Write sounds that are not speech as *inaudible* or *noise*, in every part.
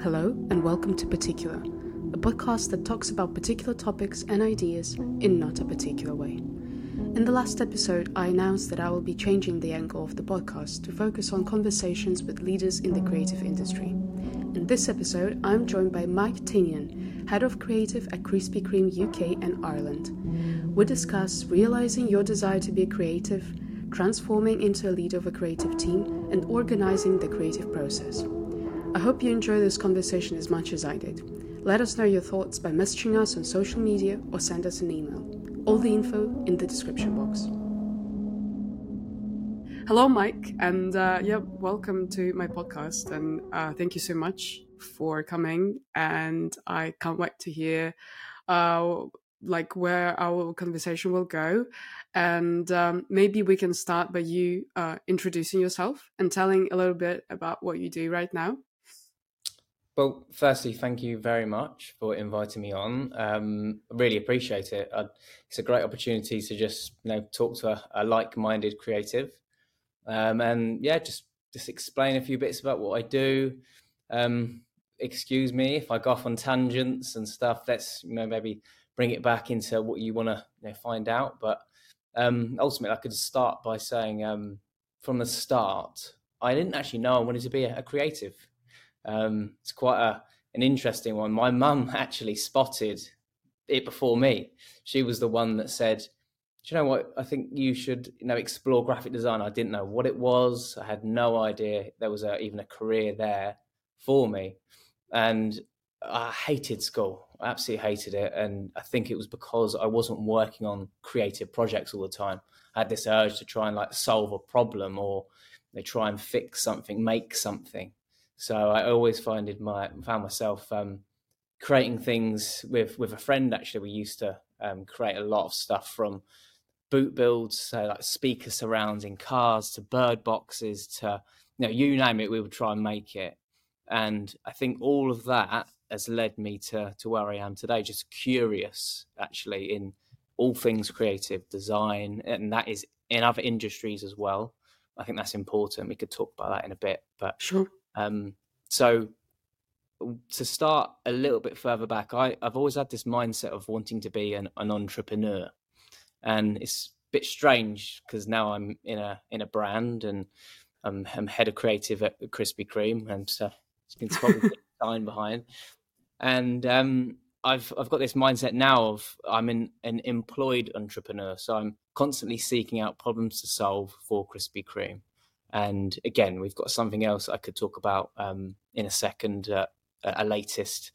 Hello, and welcome to Particular, a podcast that talks about particular topics and ideas in not a particular way. In the last episode, I announced that I will be changing the angle of the podcast to focus on conversations with leaders in the creative industry. In this episode, I'm joined by Mike Tinnion, Head of Creative at Krispy Kreme UK and Ireland. We discuss realizing your desire to be a creative, transforming into a leader of a creative team, and organizing the creative process. I hope you enjoy this conversation as much as I did. Let us know your thoughts by messaging us on social media or send us an email. All the info in the description box. Hello, Mike, and uh, yeah, welcome to my podcast. And uh, thank you so much for coming. And I can't wait to hear uh, like where our conversation will go. And um, maybe we can start by you uh, introducing yourself and telling a little bit about what you do right now. Well, firstly, thank you very much for inviting me on. Um, really appreciate it. I, it's a great opportunity to just you know talk to a, a like-minded creative, um, and yeah, just just explain a few bits about what I do. Um, excuse me if I go off on tangents and stuff. Let's you know maybe bring it back into what you want to you know, find out. But um, ultimately, I could start by saying um, from the start, I didn't actually know I wanted to be a, a creative. Um, it's quite a, an interesting one. My mum *laughs* actually spotted it before me. She was the one that said, "Do you know what? I think you should, you know, explore graphic design." I didn't know what it was. I had no idea there was a, even a career there for me, and I hated school. I absolutely hated it, and I think it was because I wasn't working on creative projects all the time. I had this urge to try and like solve a problem or they try and fix something, make something. So I always find my found myself um, creating things with with a friend. Actually, we used to um, create a lot of stuff from boot builds, so like speaker surrounds in cars, to bird boxes, to you know you name it, we would try and make it. And I think all of that has led me to to where I am today. Just curious, actually, in all things creative design, and that is in other industries as well. I think that's important. We could talk about that in a bit, but sure. Um, so to start a little bit further back, I, I've always had this mindset of wanting to be an, an entrepreneur, and it's a bit strange because now I'm in a in a brand and I'm, I'm head of creative at Krispy Kreme, and uh, it's been *laughs* probably time behind. And um, I've I've got this mindset now of I'm an, an employed entrepreneur, so I'm constantly seeking out problems to solve for Krispy Kreme. And again, we've got something else I could talk about um, in a second, uh, a latest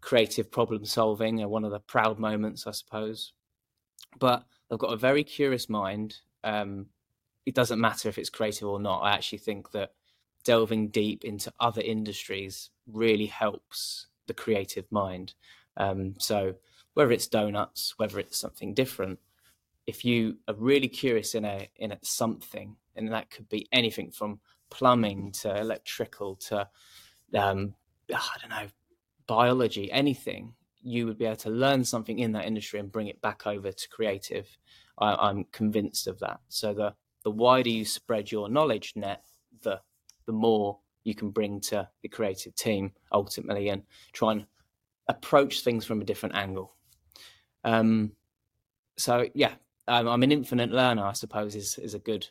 creative problem solving, uh, one of the proud moments, I suppose. But I've got a very curious mind. Um, it doesn't matter if it's creative or not. I actually think that delving deep into other industries really helps the creative mind. Um, so whether it's donuts, whether it's something different, if you are really curious in a in a something, and that could be anything from plumbing to electrical to um, I don't know biology, anything, you would be able to learn something in that industry and bring it back over to creative. I, am convinced of that. So the the wider you spread your knowledge net, the the more you can bring to the creative team ultimately, and try and approach things from a different angle. Um, so yeah, I'm an infinite learner. I suppose is is a good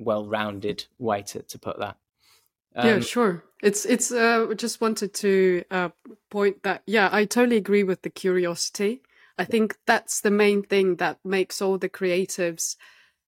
well-rounded way to, to put that. Um, yeah, sure. It's it's. Uh, just wanted to uh, point that. Yeah, I totally agree with the curiosity. I think that's the main thing that makes all the creatives,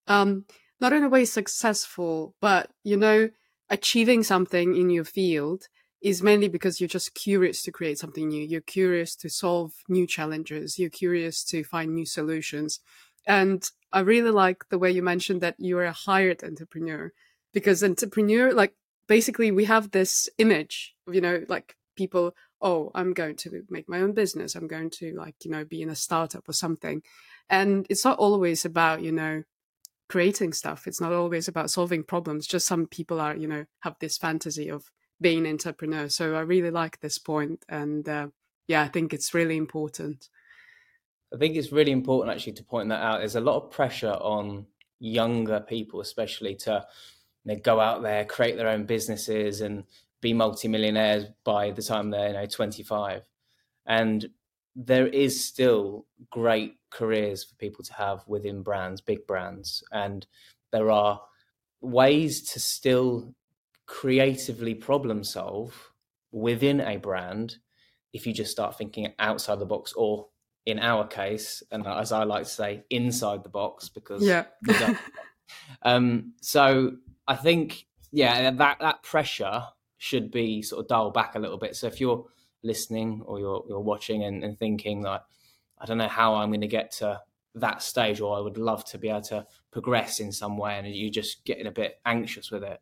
um, not in a way successful, but you know, achieving something in your field is mainly because you're just curious to create something new. You're curious to solve new challenges. You're curious to find new solutions. And I really like the way you mentioned that you're a hired entrepreneur because entrepreneur, like basically we have this image of, you know, like people, oh, I'm going to make my own business. I'm going to like, you know, be in a startup or something. And it's not always about, you know, creating stuff. It's not always about solving problems. Just some people are, you know, have this fantasy of being an entrepreneur. So I really like this point, and uh, yeah, I think it's really important. I think it's really important actually to point that out. There's a lot of pressure on younger people, especially to you know, go out there, create their own businesses, and be multimillionaires by the time they're you know 25 and there is still great careers for people to have within brands big brands and there are ways to still creatively problem solve within a brand if you just start thinking outside the box or in our case and as i like to say inside the box because yeah. *laughs* um so i think yeah that that pressure should be sort of dialed back a little bit. So if you're listening or you're you're watching and, and thinking that i don't know how i'm going to get to that stage or i would love to be able to progress in some way and you're just getting a bit anxious with it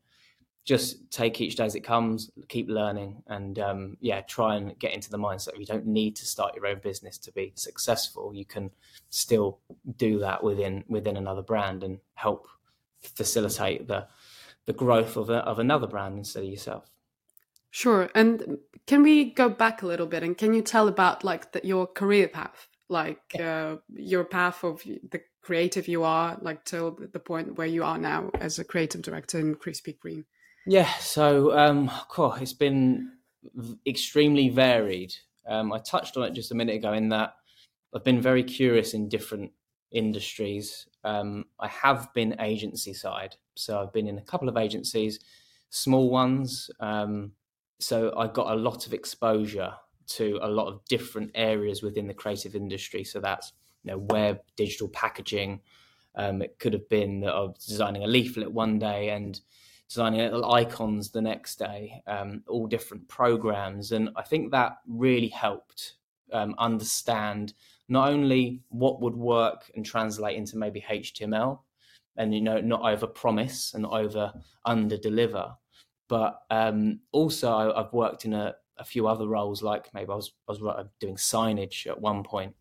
just take each day as it comes, keep learning, and um, yeah, try and get into the mindset. You don't need to start your own business to be successful. You can still do that within within another brand and help facilitate the the growth of a, of another brand instead of yourself. Sure. And can we go back a little bit and can you tell about like the, your career path, like uh, your path of the creative you are, like till the point where you are now as a creative director in Krispy Kreme? Yeah, so um, cool. it's been extremely varied. Um, I touched on it just a minute ago in that I've been very curious in different industries. Um, I have been agency side, so I've been in a couple of agencies, small ones. Um, so I got a lot of exposure to a lot of different areas within the creative industry. So that's you know web, digital packaging. Um, it could have been that I was designing a leaflet one day and designing little icons the next day, um, all different programs. And I think that really helped um, understand not only what would work and translate into maybe HTML and, you know, not over promise and over under deliver, but um, also I've worked in a, a, few other roles, like maybe I was, I was doing signage at one point.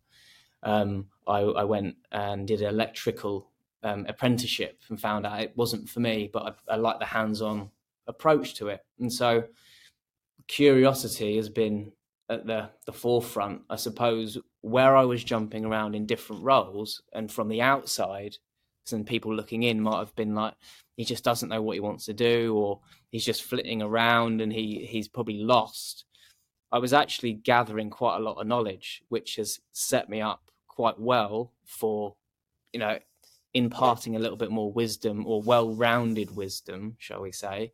Um, I, I, went and did electrical um, apprenticeship and found out it wasn't for me, but I, I like the hands-on approach to it. And so curiosity has been at the, the forefront, I suppose, where I was jumping around in different roles and from the outside, some people looking in might have been like, he just doesn't know what he wants to do, or he's just flitting around and he he's probably lost. I was actually gathering quite a lot of knowledge, which has set me up quite well for, you know, imparting a little bit more wisdom or well-rounded wisdom, shall we say,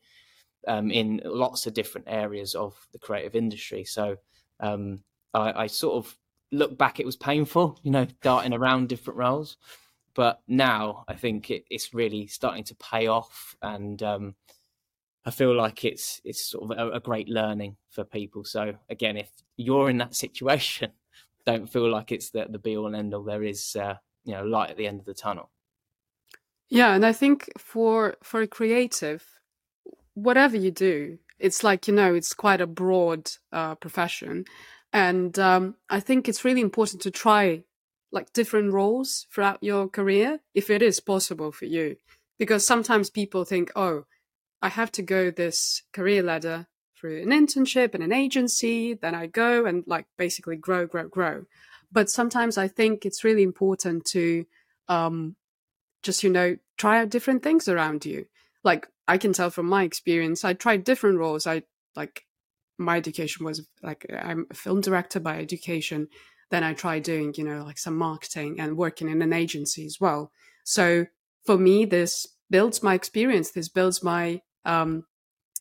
um, in lots of different areas of the creative industry. So um, I, I, sort of look back; it was painful, you know, darting around different roles. But now I think it, it's really starting to pay off, and um, I feel like it's it's sort of a, a great learning for people. So again, if you're in that situation, *laughs* don't feel like it's the, the be all and end all. There is uh, you know light at the end of the tunnel. Yeah, and I think for for a creative, whatever you do, it's like you know, it's quite a broad uh, profession, and um, I think it's really important to try like different roles throughout your career if it is possible for you, because sometimes people think, oh, I have to go this career ladder through an internship and an agency, then I go and like basically grow, grow, grow. But sometimes I think it's really important to um, just you know try out different things around you. Like i can tell from my experience i tried different roles. I like my education was like i'm a film director by education. Then i tried doing you know like some marketing and working in an agency as well. So for me this builds my experience. This builds my um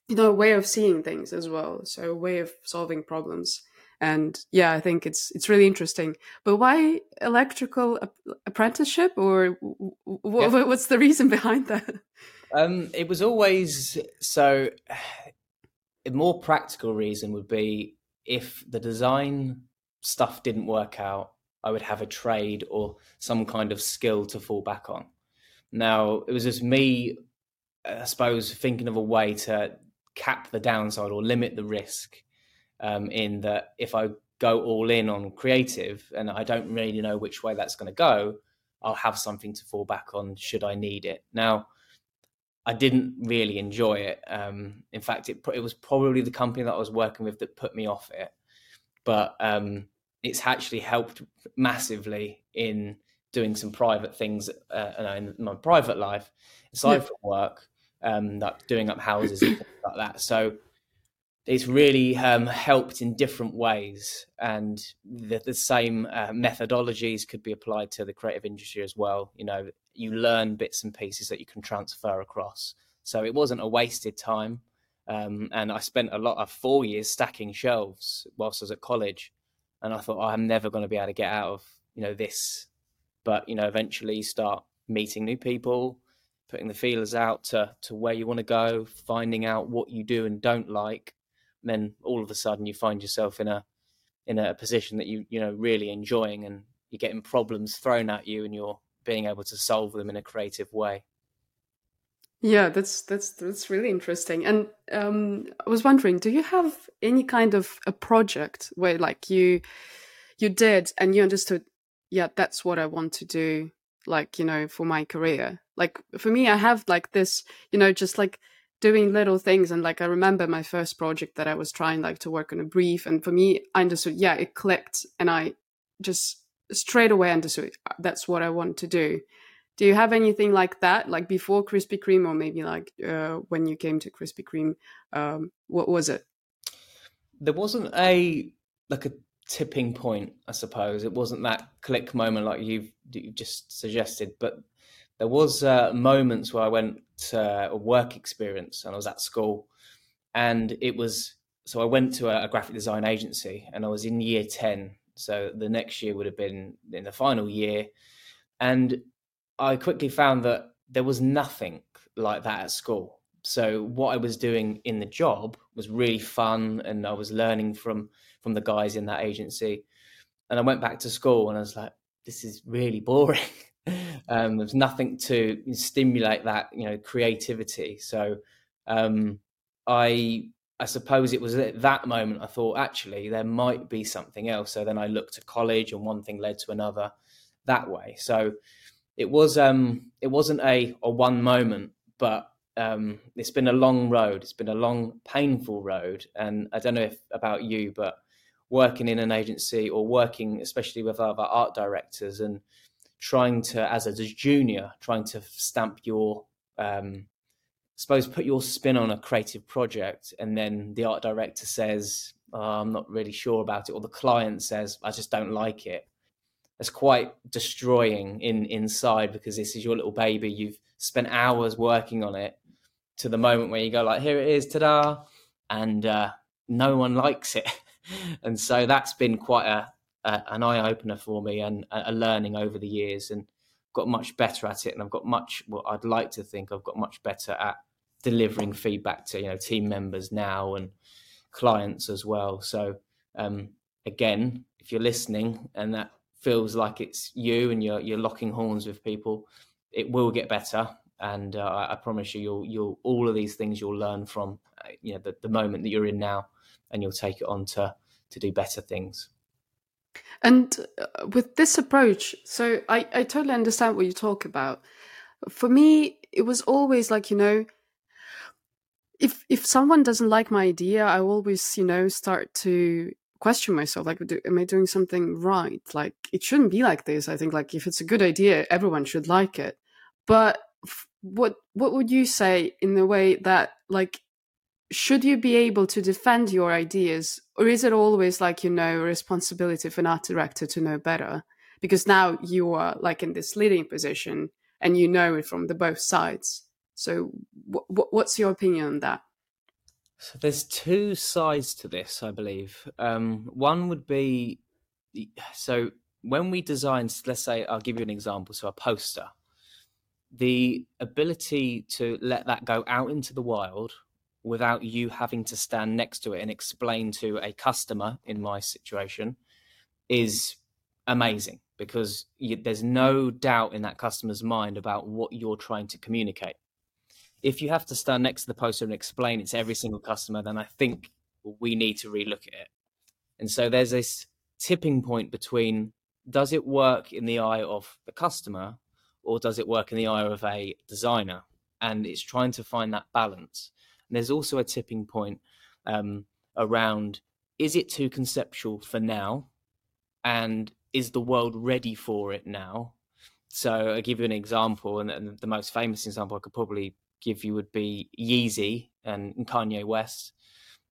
you know way of seeing things as well. So a way of solving problems and yeah i think it's it's really interesting. But why electrical apprenticeship? Or w- yeah. what's the reason *laughs* behind that? Um it was always so a more practical reason would be if the design stuff didn't work out i would have a trade or some kind of skill to fall back on. Now it was just me i suppose thinking of a way to cap the downside or limit the risk um, in that if I go all in on creative and I don't really know which way that's going to go, I'll have something to fall back on should I need it. Now, I didn't really enjoy it. Um, in fact, it, it was probably the company that I was working with that put me off it. But um, it's actually helped massively in doing some private things uh, in my private life, aside yeah. from work, um, like doing up houses and things like that. So it's really um, helped in different ways, and the, the same uh, methodologies could be applied to the creative industry as well. You know, you learn bits and pieces that you can transfer across. So it wasn't a wasted time, um, and I spent a lot of four years stacking shelves whilst I was at college, and I thought oh, I'm never going to be able to get out of you know this, but you know eventually start meeting new people, putting the feelers out to to where you want to go, finding out what you do and don't like, then all of a sudden you find yourself in a in a position that you you know really enjoying and you're getting problems thrown at you and you're being able to solve them in a creative way. Yeah that's that's that's really interesting. And um i was wondering do you have any kind of a project where like you you did and you understood yeah that's what i want to do like you know for my career? Like for me i have like this you know just like doing little things and like i remember my first project that i was trying like to work on a brief and for me i understood yeah it clicked and i just straight away understood that's what i want to do. Do you have anything like that like before krispy kreme or maybe like uh, when you came to krispy kreme um, what was it? There wasn't a like a tipping point i suppose. It wasn't that click moment like you've, you've just suggested but there was uh, moments where I went to a work experience and I was at school, and it was so I went to a, a graphic design agency and I was in year ten. So the next year would have been in the final year, and I quickly found that there was nothing like that at school. So what I was doing in the job was really fun, and I was learning from from the guys in that agency. And I went back to school, and I was like, "This is really boring." *laughs* um, there's nothing to stimulate that you know creativity. So um, I I suppose it was at that moment I thought actually there might be something else. So then I looked to college, and one thing led to another that way. So it was um it wasn't a a one moment, but um, it's been a long road. It's been a long, painful road, and I don't know if about you, but working in an agency or working especially with other art directors and trying to, as a junior, trying to stamp your, um, suppose, put your spin on a creative project, and then the art director says, oh, "I'm not really sure about it," or the client says, "I just don't like it." It's quite destroying in inside because this is your little baby. You've spent hours working on it to the moment where you go like, "Here it is, ta-da!" and uh, no one likes it. *laughs* and so that's been quite a, an eye opener for me and a learning over the years, and got much better at it. And I've got much. Well, I'd like to think I've got much better at delivering feedback to you know team members now and clients as well. So um, again, if you're listening and that feels like it's you and you're you're locking horns with people, it will get better. And uh, I promise you, you'll you'll all of these things you'll learn from uh, you know the, the moment that you're in now, and you'll take it on to to do better things. And uh, with this approach, so I, I totally understand what you talk about. For me, it was always like, you know, if if someone doesn't like my idea, I always, you know, start to question myself like do, am i doing something right? Like it shouldn't be like this. I think like if it's a good idea everyone should like it. But what what would you say in the way that like should you be able to defend your ideas or is it always like you know a responsibility for an art director to know better? Because now you are like in this leading position and you know it from the both sides. So what's your opinion on that? So there's two sides to this i believe. Um, one would be so when we design let's say i'll give you an example so a poster. The ability to let that go out into the wild without you having to stand next to it and explain to a customer in my situation is amazing because you, there's no doubt in that customer's mind about what you're trying to communicate. If you have to stand next to the poster and explain it to every single customer, then I think we need to relook at it. And so there's this tipping point between does it work in the eye of the customer or does it work in the eye of a designer? And it's trying to find that balance. And there's also a tipping point um, around is it too conceptual for now? And is the world ready for it now? So I'll give you an example, and, the most famous example I could probably give you would be Yeezy and, and Kanye West.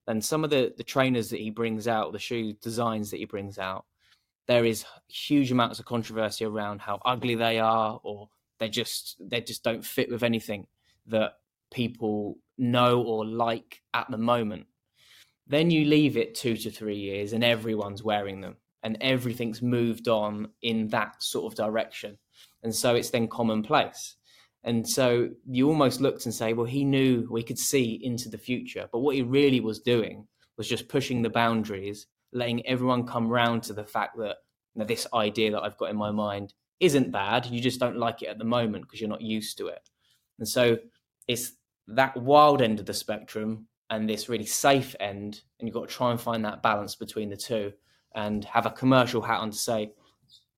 and some of the the trainers that he brings out, the shoe designs that he brings out, there is huge amounts of controversy around how ugly they are, or they just they just don't fit with anything that people know or like at the moment. Then you leave it two to three years, and everyone's wearing them, and everything's moved on in that sort of direction, and so it's then commonplace. And so you almost looked and say, well, he knew we could see into the future. But what he really was doing was just pushing the boundaries, letting everyone come round to the fact that you know, this idea that I've got in my mind isn't bad. You just don't like it at the moment because you're not used to it. And so it's that wild end of the spectrum and this really safe end. And you've got to try and find that balance between the two and have a commercial hat on to say,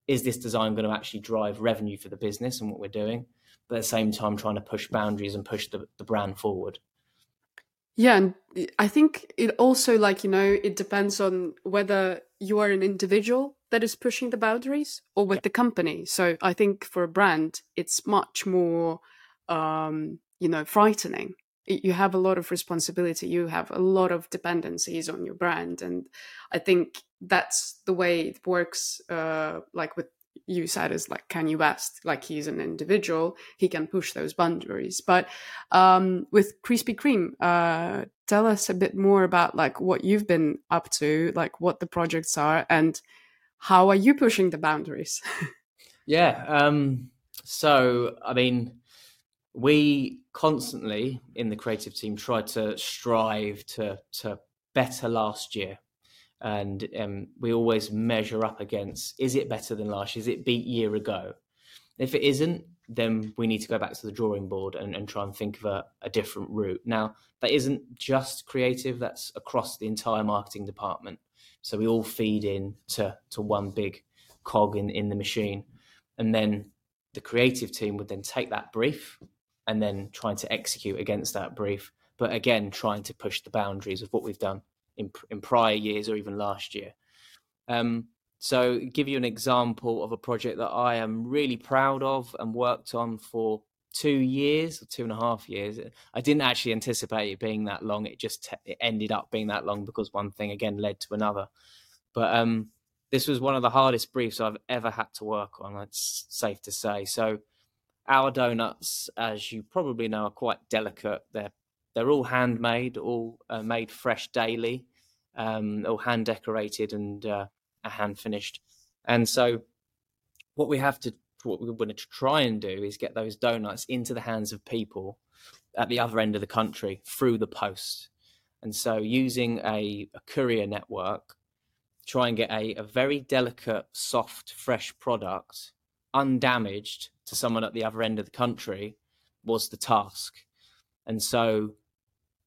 is this design going to actually drive revenue for the business and what we're doing? but at the same time trying to push boundaries and push the, the brand forward. Yeah, and I think it also like, you know, it depends on whether you are an individual that is pushing the boundaries or with yeah. the company. So I think for a brand, it's much more um, you know, frightening. You have a lot of responsibility. You have a lot of dependencies on your brand, and I think that's the way it works. Uh, like with you said is like Kanye West, like he's an individual, he can push those boundaries. But um, with Krispy Kreme, uh, tell us a bit more about like what you've been up to, like what the projects are, and how are you pushing the boundaries? *laughs* yeah. Um, so, I mean, we constantly in the creative team try to strive to to better last year and um, we always measure up against is it better than last year? Is it beat year ago? If it isn't, then we need to go back to the drawing board and, and try and think of a, a, different route. Now, that isn't just creative, that's across the entire marketing department. So we all feed in to, to one big cog in, in the machine. And then the creative team would then take that brief and then trying to execute against that brief. But again, trying to push the boundaries of what we've done in, in prior years or even last year. Um, so, give you an example of a project that I am really proud of and worked on for two years or two and a half years. I didn't actually anticipate it being that long. It just it ended up being that long because one thing again led to another. But um, this was one of the hardest briefs I've ever had to work on. It's safe to say. So, our donuts, as you probably know, are quite delicate. They're they're all handmade, all uh, made fresh daily, um, all hand decorated and uh, hand finished. And so, what we have to, what we're going to try and do is get those donuts into the hands of people at the other end of the country through the post. And so, using a, a courier network, try and get a, a very delicate, soft, fresh product undamaged to someone at the other end of the country was the task. And so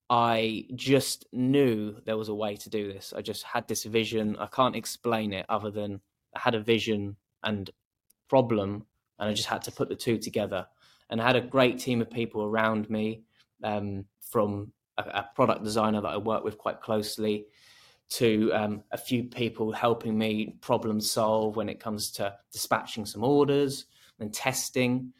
I just knew there was a way to do this. I just had this vision. I can't explain it other than I had a vision and problem, and I just had to put the two together. And I had a great team of people around me, um, from a, a, product designer that I work with quite closely, to um, a few people helping me problem solve when it comes to dispatching some orders and testing.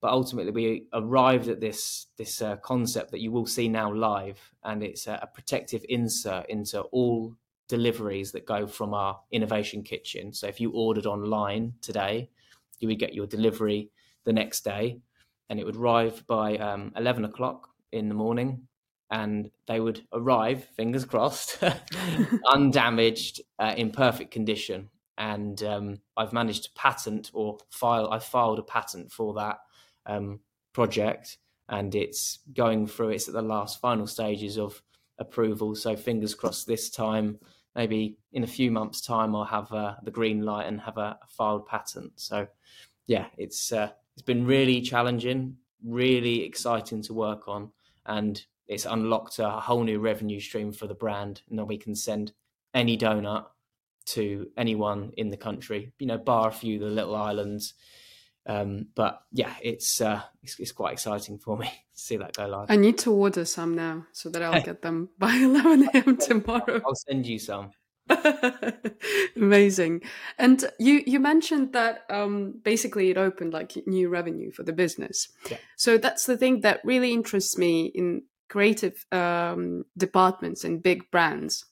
But ultimately we arrived at this this uh, concept that you will see now live and it's a, a, protective insert into all deliveries that go from our innovation kitchen. So if you ordered online today you would get your delivery the next day and it would arrive by um, 11 o'clock in the morning and they would arrive fingers crossed *laughs* undamaged uh, in perfect condition and um, I've managed to patent or file. I filed a patent for that um, project, and it's going through. It's at the last final stages of approval. So fingers crossed this time. Maybe in a few months' time, I'll have uh, the green light and have a, a filed patent. So, yeah, it's uh, it's been really challenging, really exciting to work on, and it's unlocked a whole new revenue stream for the brand. And we can send any donut to anyone in the country. You know, bar a few the little islands um, but yeah, it's, uh, it's, it's quite exciting for me *laughs* to see that go live. I need to order some now so that I'll *laughs* get them by *laughs* 11 a.m. tomorrow. I'll send you some. Amazing. And you you mentioned that um, basically it opened like new revenue for the business. Yeah. So that's the thing that really interests me in creative um, departments in big brands,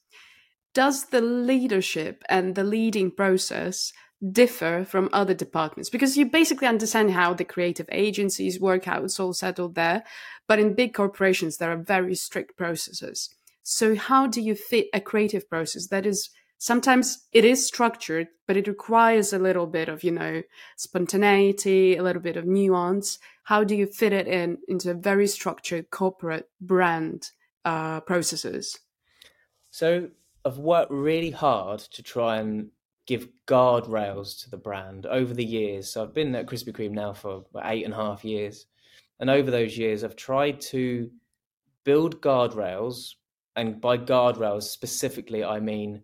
does the leadership and the leading process differ from other departments? Because you basically understand how the creative agencies work, how it's all settled there. But in big corporations, there are very strict processes. So, how do you fit a creative process that is sometimes it is structured, but it requires a little bit of, you know, spontaneity, a little bit of nuance. How do you fit it in into very structured corporate brand uh, processes? So I've worked really hard to try and give guardrails to the brand over the years. So I've been at Krispy Kreme now for eight and a half years. And over those years, I've tried to build guardrails. And by guardrails specifically, I mean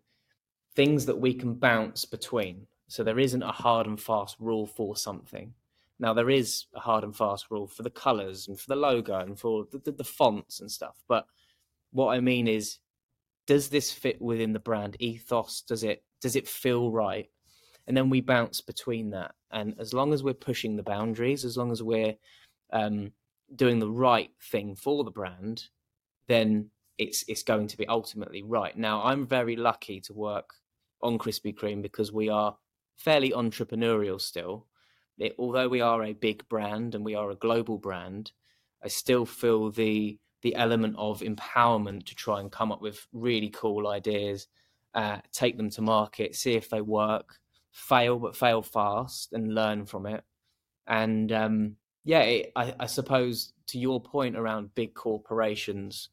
things that we can bounce between. So there isn't a hard and fast rule for something. Now there is a hard and fast rule for the colors and for the logo and for the, the, the fonts and stuff. But what I mean is, does this fit within the brand ethos? Does it does it feel right? And then we bounce between that. And as long as we're pushing the boundaries, as long as we're um, doing the right thing for the brand, then it's it's going to be ultimately right. Now I'm very lucky to work on Krispy Kreme because we are fairly entrepreneurial still. It, although we are a big brand and we are a global brand, I still feel the the element of empowerment to try and come up with really cool ideas, uh, take them to market, see if they work, fail but fail fast, and learn from it. And um, yeah, it, I, I suppose to your point around big corporations,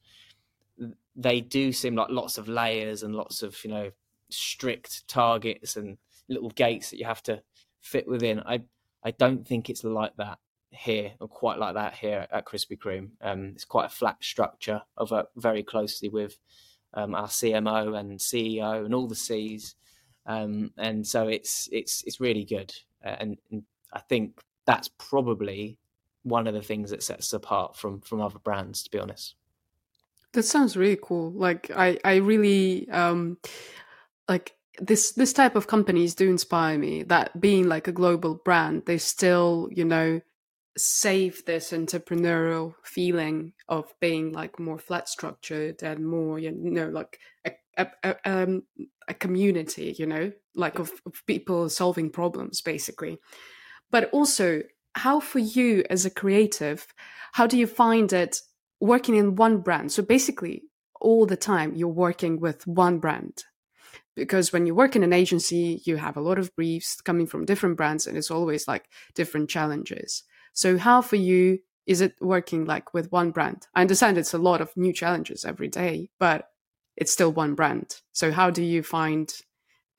they do seem like lots of layers and lots of you know strict targets and little gates that you have to fit within. I I don't think it's like that here or quite like that here at Krispy Kreme. Um, it's quite a flat structure. I work very closely with um, our CMO and CEO and all the C's, um, and so it's it's it's really good. And, and, I think that's probably one of the things that sets us apart from from other brands. To be honest, that sounds really cool. Like I I really um like this this type of companies do inspire me that being like a global brand they still you know save this entrepreneurial feeling of being like more flat structured and more you know like a, a, a, um, a community you know like of, of people solving problems basically. But also how for you as a creative how do you find it working in one brand? So basically all the time you're working with one brand. Because when you work in an agency you have a lot of briefs coming from different brands and it's always like different challenges so how for you is it working like with one brand i understand it's a lot of new challenges every day but it's still one brand so how do you find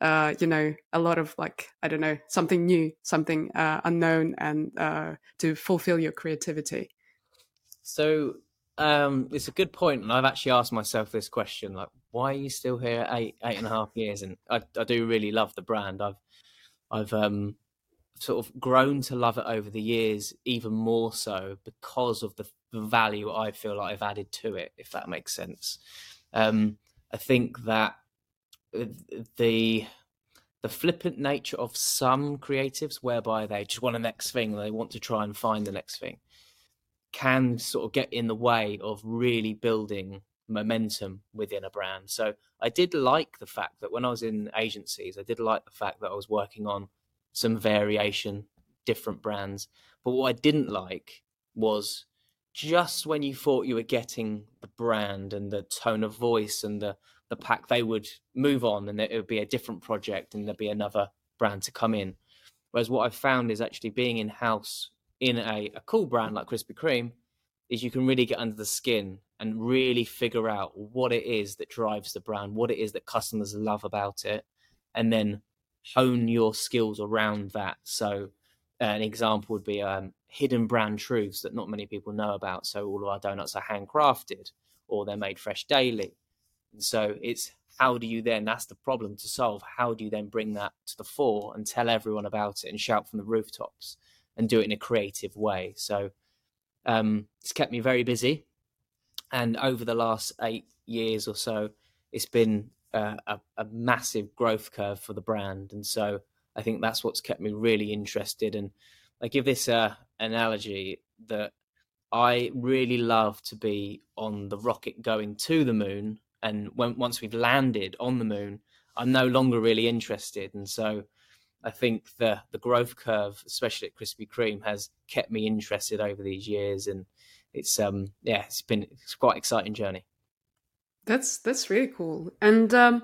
uh, you know a lot of like i don't know something new something uh, unknown and uh, to fulfill your creativity so um, it's a good point, and I've actually asked myself this question: like, why are you still here eight eight and a half years? And I, I do really love the brand. I've I've um, sort of grown to love it over the years, even more so because of the, value I feel like I've added to it. If that makes sense, um, I think that the the flippant nature of some creatives, whereby they just want the next thing, they want to try and find the next thing can sort of get in the way of really building momentum within a brand. So I did like the fact that when I was in agencies, I did like the fact that I was working on some variation, different brands. But what I didn't like was just when you thought you were getting the brand and the tone of voice and the the pack, they would move on and it would be a different project and there'd be another brand to come in. Whereas what I've found is actually being in house in a, a cool brand like Krispy Kreme is you can really get under the skin and really figure out what it is that drives the brand, what it is that customers love about it, and then hone your skills around that. So, uh, an example would be um, hidden brand truths that not many people know about. So, all of our donuts are handcrafted or they're made fresh daily. And so, it's how do you then, that's the problem to solve. How do you then bring that to the fore and tell everyone about it and shout from the rooftops? and do it in a creative way. So um, it's kept me very busy. And over the last eight years or so, it's been a, a, massive growth curve for the brand. And so I think that's what's kept me really interested. And I give this uh, analogy that I really love to be on the rocket going to the moon. And when once we've landed on the moon, I'm no longer really interested. And so I think the the growth curve, especially at Krispy Kreme, has kept me interested over these years, and it's um yeah, it's been it's quite exciting journey. That's that's really cool. And um,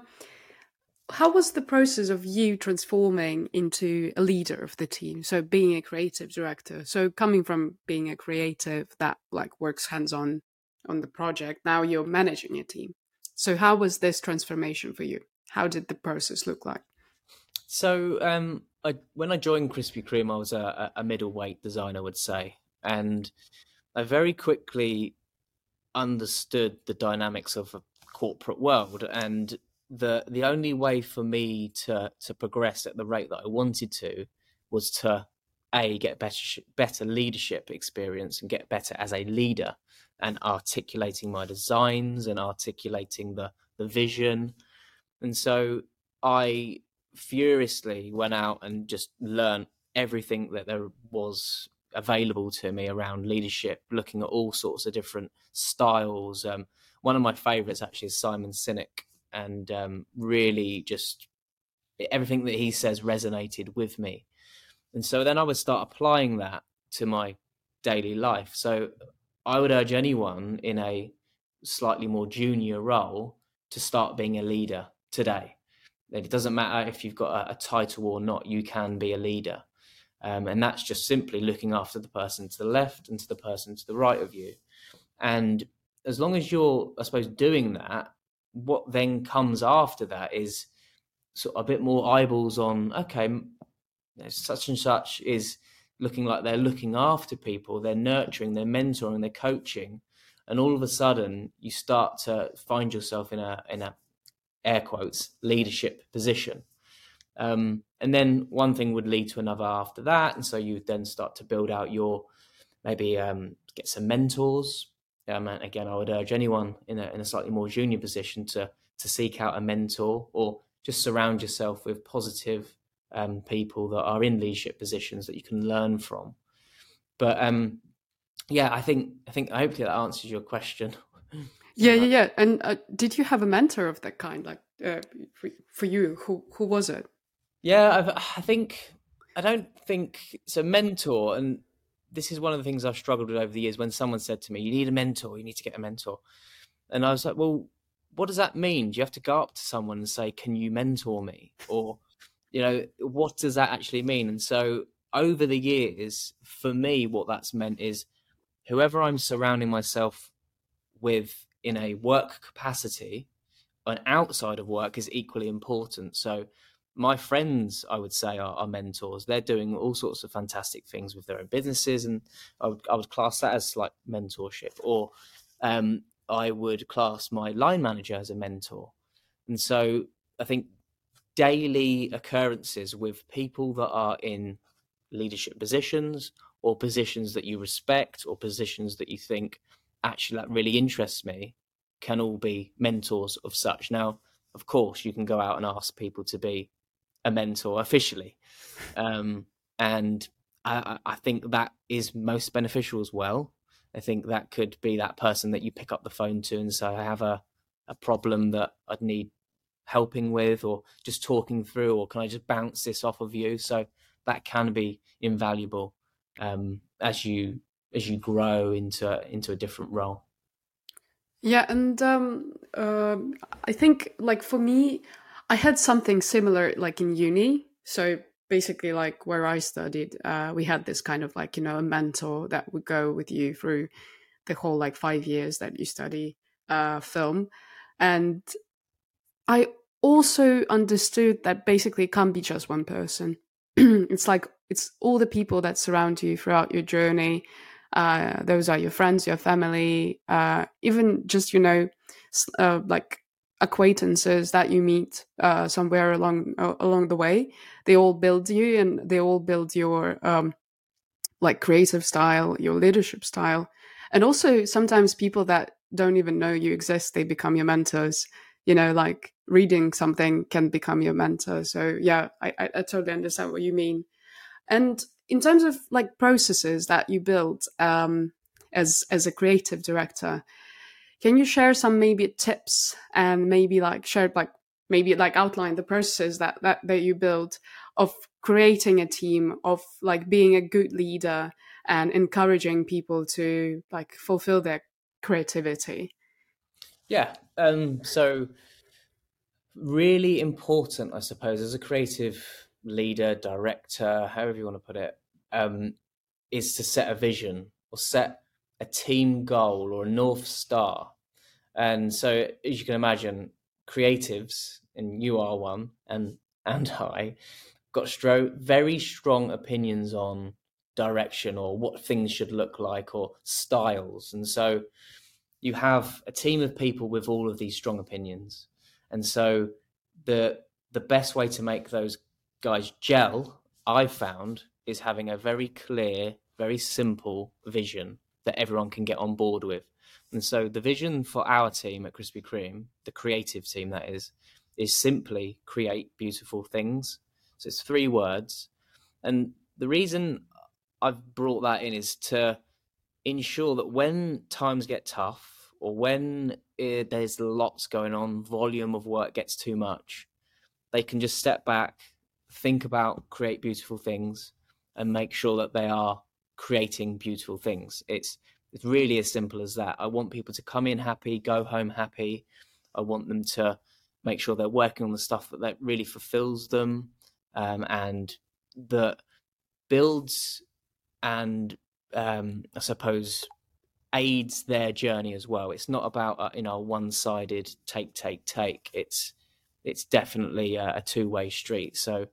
how was the process of you transforming into a leader of the team? So being a creative director, so coming from being a creative that like works hands on on the project, now you're managing a team. So how was this transformation for you? How did the process look like? So um, I, when I joined Krispy Kreme, I was a, a middleweight designer, would say, and I very quickly understood the dynamics of a corporate world, and the the only way for me to to progress at the rate that I wanted to was to a get better better leadership experience and get better as a leader and articulating my designs and articulating the the vision and so i furiously went out and just learned everything that there was available to me around leadership, looking at all sorts of different styles. Um, one of my favorites actually is Simon Sinek, and um, really just everything that he says resonated with me. And so then I would start applying that to my daily life. So I would urge anyone in a slightly more junior role to start being a leader today. It doesn't matter if you've got a, a title or not, you can be a leader. Um, and that's just simply looking after the person to the left and to the person to the right of you. And as long as you're, I suppose, doing that, what then comes after that is sort of a bit more eyeballs on, okay, such and such is looking like they're looking after people, they're nurturing, they're mentoring, they're coaching. And all of a sudden, you start to find yourself in a in a air quotes leadership position. Um, and then one thing would lead to another after that, and so you would then start to build out your maybe um, get some mentors. Um, and again, I would urge anyone in a in a slightly more junior position to to seek out a mentor or just surround yourself with positive um, people that are in leadership positions that you can learn from. But um, yeah, I think I think hopefully that answers your question. *laughs* Yeah, yeah, yeah. And uh, did you have a mentor of that kind, like uh, for, for you? Who who was it? Yeah, I've, I think I don't think it's a mentor, and this is one of the things I've struggled with over the years. When someone said to me, "You need a mentor. You need to get a mentor," and I was like, "Well, what does that mean? Do you have to go up to someone and say, "Can you mentor me?" or you know, what does that actually mean? And so over the years, for me, what that's meant is whoever I'm surrounding myself with in a work capacity and outside of work is equally important. So my friends, I would say, are, are, mentors. They're doing all sorts of fantastic things with their own businesses, and I would I would class that as like mentorship. Or um, I would class my line manager as a mentor. And so I think daily occurrences with people that are in leadership positions or positions that you respect or positions that you think actually that really interests me can all be mentors of such. Now, of course, you can go out and ask people to be a mentor officially. Um, and I, I, think that is most beneficial as well. I think that could be that person that you pick up the phone to and say, I have a, a problem that I'd need helping with or just talking through, or can I just bounce this off of you? So that can be invaluable um, as you as you grow into into a different role. Yeah, and um, uh, I think like for me, I had something similar like in uni. So basically, like where I studied, uh, we had this kind of like you know a mentor that would go with you through the whole like five years that you study uh, film, and I also understood that basically it can't be just one person. *clears throat* it's like it's all the people that surround you throughout your journey uh, those are your friends, your family, uh, even just you know, uh, like acquaintances that you meet uh, somewhere along along the way. They all build you, and they all build your um, like creative style, your leadership style, and also sometimes people that don't even know you exist, they become your mentors. You know, like reading something can become your mentor. So yeah, I, I, I totally understand what you mean. And in terms of like processes that you build, um, as as a creative director. Can you share some maybe tips and maybe like share like maybe like outline the process that that that you build of creating a team of like being a good leader and encouraging people to like fulfill their creativity? Yeah um so really important i suppose as a creative leader director however you want to put it um is to set a vision or set a team goal or a north star and so as you can imagine creatives and you are one and and i got stro- very strong opinions on direction or what things should look like or styles. And so you have a team of people with all of these strong opinions. And so the the best way to make those guys gel, I've found, is having a very clear, very simple vision that everyone can get on board with. And so the vision for our team at Krispy Kreme, the creative team that is, is simply create beautiful things so it's three words. And the reason I've brought that in is to ensure that when times get tough or when it, there's lots going on, volume of work gets too much, they can just step back, think about create beautiful things, and make sure that they are creating beautiful things. It's it's really as simple as that. I want people to come in happy, go home happy. I want them to make sure they're working on the stuff that, that really fulfills them um, and that builds and um, I suppose aids their journey as well. It's not about uh, you know one-sided take, take, take. It's it's definitely a, a two-way street. So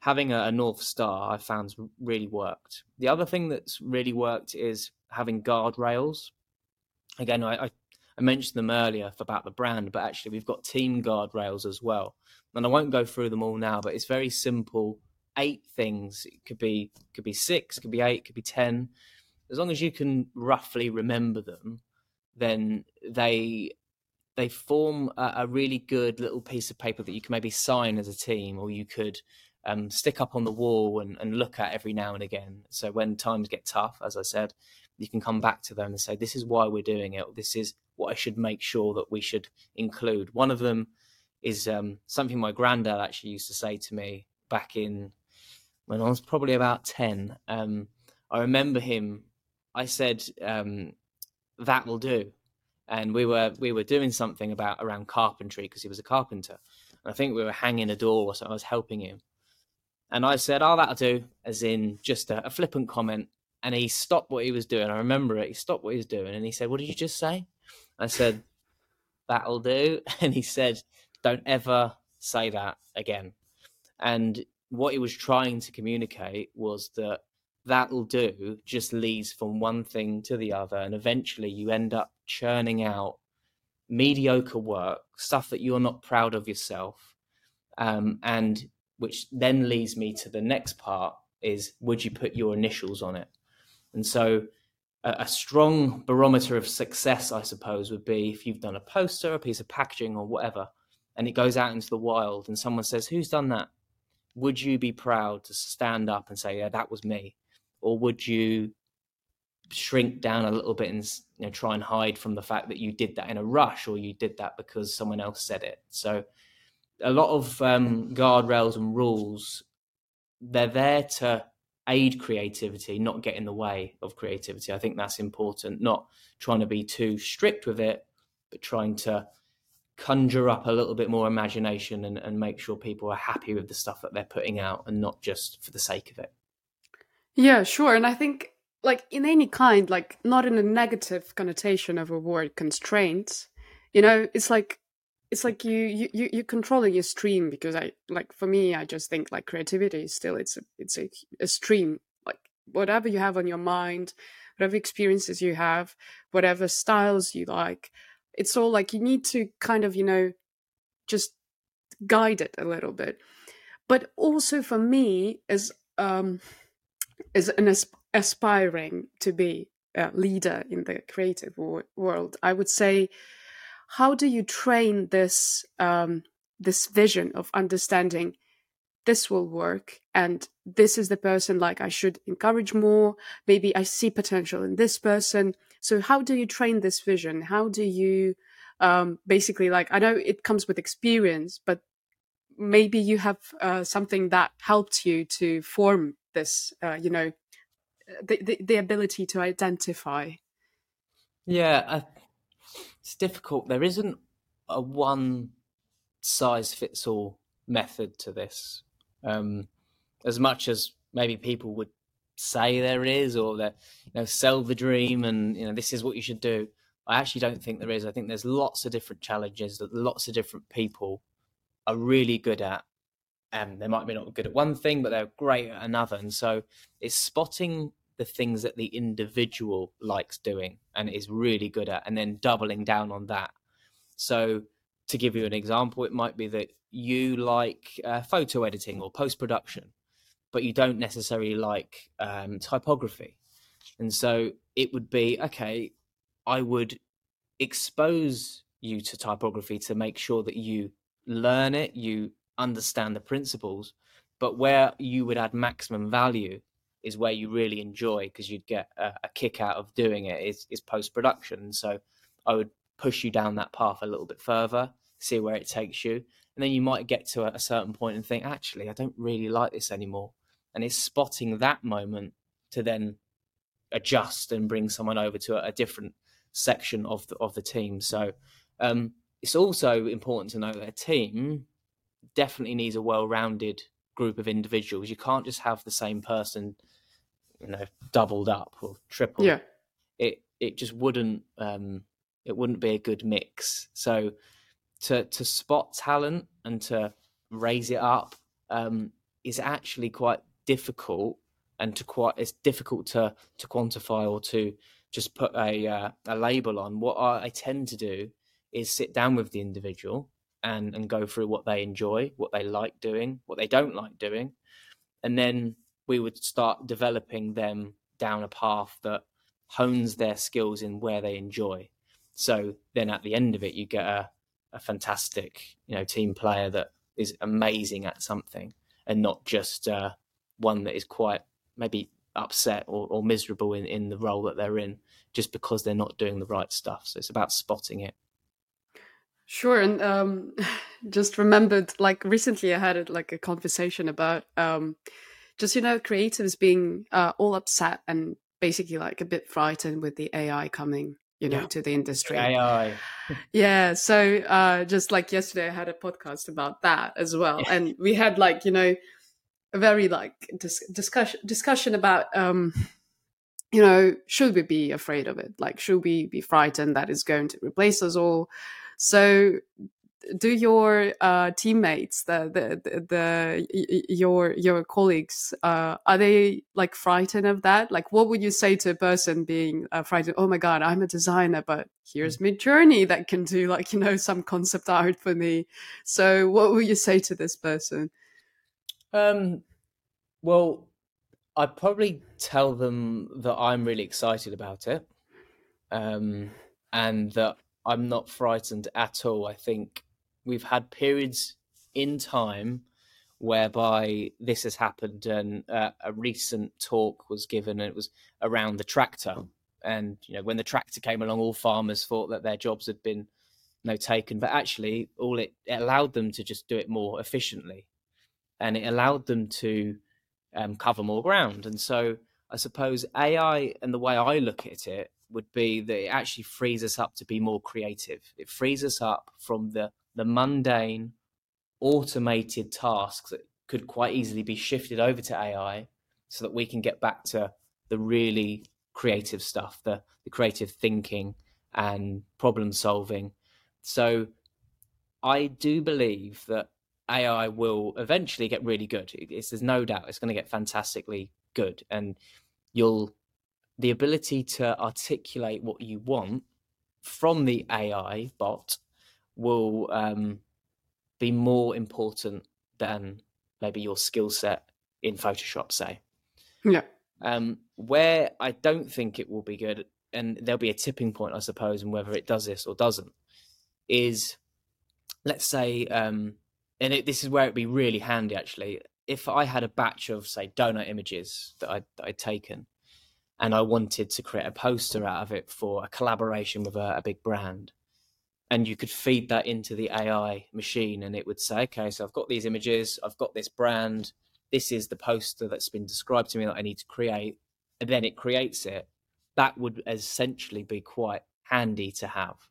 having a, a, north star, I found really worked. The other thing that's really worked is having guardrails. Again, I, I, I mentioned them earlier about the brand, but actually we've got team guardrails as well and I won't go through them all now, but it's very simple. Eight things. It could be could be six, could be eight, could be ten. As long as you can roughly remember them, then they they form a, a really good little piece of paper that you can maybe sign as a team, or you could um, stick up on the wall and, and look at every now and again. So when times get tough, as I said, you can come back to them and say, "This is why we're doing it. This is what I should make sure that we should include." One of them is um, something my granddad actually used to say to me back in when I was probably about 10. Um, I remember him, I said, um, that will do. And we were we were doing something about around carpentry because he was a carpenter. And I think we were hanging a door or something. I was helping him. And I said, oh, that'll do, as in just a, a flippant comment. And he stopped what he was doing. I remember it. He stopped what he was doing and he said, What did you just say? I said, That'll do. *laughs* And he said, don't ever say that again. And what he was trying to communicate was that that'll do just leads from one thing to the other. And eventually you end up churning out mediocre work, stuff that you're not proud of yourself. Um, and which then leads me to the next part is would you put your initials on it? And so a, a strong barometer of success, I suppose, would be if you've done a poster, a piece of packaging, or whatever and it goes out into the wild and someone says, Who's done that? Would you be proud to stand up and say, Yeah, that was me? Or would you shrink down a little bit and you know, try and hide from the fact that you did that in a rush or you did that because someone else said it? So, a lot of um, guardrails and rules, they're there to aid creativity, not get in the way of creativity. I think that's important, not trying to be too strict with it, but trying to conjure up a little bit more imagination and, and make sure people are happy with the stuff that they're putting out and not just for the sake of it. Yeah, sure. And I think like in any kind, like not in a negative connotation of a word constraints, you know, it's like it's like you you you're controlling your stream because I like for me I just think like creativity is still it's a it's a, a stream. Like whatever you have on your mind, whatever experiences you have, whatever styles you like, it's all like you need to kind of you know just guide it a little bit. But also for me as um as an asp- aspiring to be a leader in the creative wor- world i would say how do you train this um this vision of understanding this will work and this is the person like i should encourage more maybe i see potential in this person So how do you train this vision? How do you um, basically like? I know it comes with experience, but maybe you have uh, something that helped you to form this. Uh, you know, the, the, the ability to identify. Yeah, uh, it's difficult. There isn't a one size fits all method to this. Um, as much as maybe people would say there is, or that you know, sell the dream, and you know, this is what you should do. I actually don't think there is. I think there's lots of different challenges that lots of different people are really good at. And they might be not good at one thing, but they're great at another. And so it's spotting the things that the individual likes doing and is really good at, and then doubling down on that. So, to give you an example, it might be that you like uh, photo editing or post production, but you don't necessarily like um, typography. And so it would be okay, I would expose you to typography to make sure that you learn it, you understand the principles, but where you would add maximum value is where you really enjoy because you'd get a, a, kick out of doing it is, is post production. So I would push you down that path a little bit further, see where it takes you. And then you might get to a, a certain point and think, actually, I don't really like this anymore. And it's spotting that moment to then adjust and bring someone over to a, a different section of the of the team. So um, it's also important to know that a team definitely needs a well-rounded group of individuals. You can't just have the same person, you know, doubled up or tripled. Yeah. It it just wouldn't um, it wouldn't be a good mix. So to to spot talent and to raise it up um, is actually quite difficult and to quite it's difficult to to quantify or to just put a uh, a label on. What I, I tend to do is sit down with the individual and and go through what they enjoy, what they like doing, what they don't like doing, and then we would start developing them down a path that hones their skills in where they enjoy. So then at the end of it, you get a, a fantastic, you know, team player that is amazing at something, and not just uh, one that is quite maybe upset or, or miserable in, in the role that they're in just because they're not doing the right stuff. So it's about spotting it. Sure, and um, *laughs* just remembered like recently I had like a conversation about um, just you know creatives being uh, all upset and basically like a bit frightened with the AI coming you know yeah. to the industry. Ai *laughs* yeah so uh just like yesterday i had a podcast about that as well. And we had like you know a very like dis- discussion discussion about um you know should we be afraid of it? Like should we be frightened that it's going to replace us all? So do your uh, teammates, the, the, the, the, your your colleagues, uh, are they like frightened of that? Like, what would you say to a person being uh, frightened? Oh my god, I'm a designer, but here's mm. Midjourney that can do like you know some concept art for me. So, what would you say to this person? Um, well, I'd probably tell them that I'm really excited about it, um, and that I'm not frightened at all. I think we've had periods in time whereby this has happened, and uh, a recent talk was given, and it was around the tractor. And you know, when the tractor came along, all farmers thought that their jobs had been you know, taken, but actually, all it, it allowed them to just do it more efficiently, and it allowed them to um, cover more ground. And so, I suppose AI and the way I look at it would be that it actually frees us up to be more creative. It frees us up from the the mundane, automated tasks that could quite easily be shifted over to AI, so that we can get back to the really creative stuff, the the creative thinking and problem solving. So, I do believe that AI will eventually get really good. It's, there's no doubt it's going to get fantastically good, and you'll the ability to articulate what you want from the AI bot will um, be more important than maybe your skill set in Photoshop, say. Yeah. Um, where I don't think it will be good, and there'll be a tipping point, I suppose, and whether it does this or doesn't, is let's say, um, and it, this is where it'd be really handy actually. If I had a batch of, say, donut images that I'd, that I'd taken, and I wanted to create a poster out of it for a collaboration with a, a big brand. And you could feed that into the AI machine, and it would say, "Okay, so I've got these images, I've got this brand, this is the poster that's been described to me that I need to create," and then it creates it. That would essentially be quite handy to have.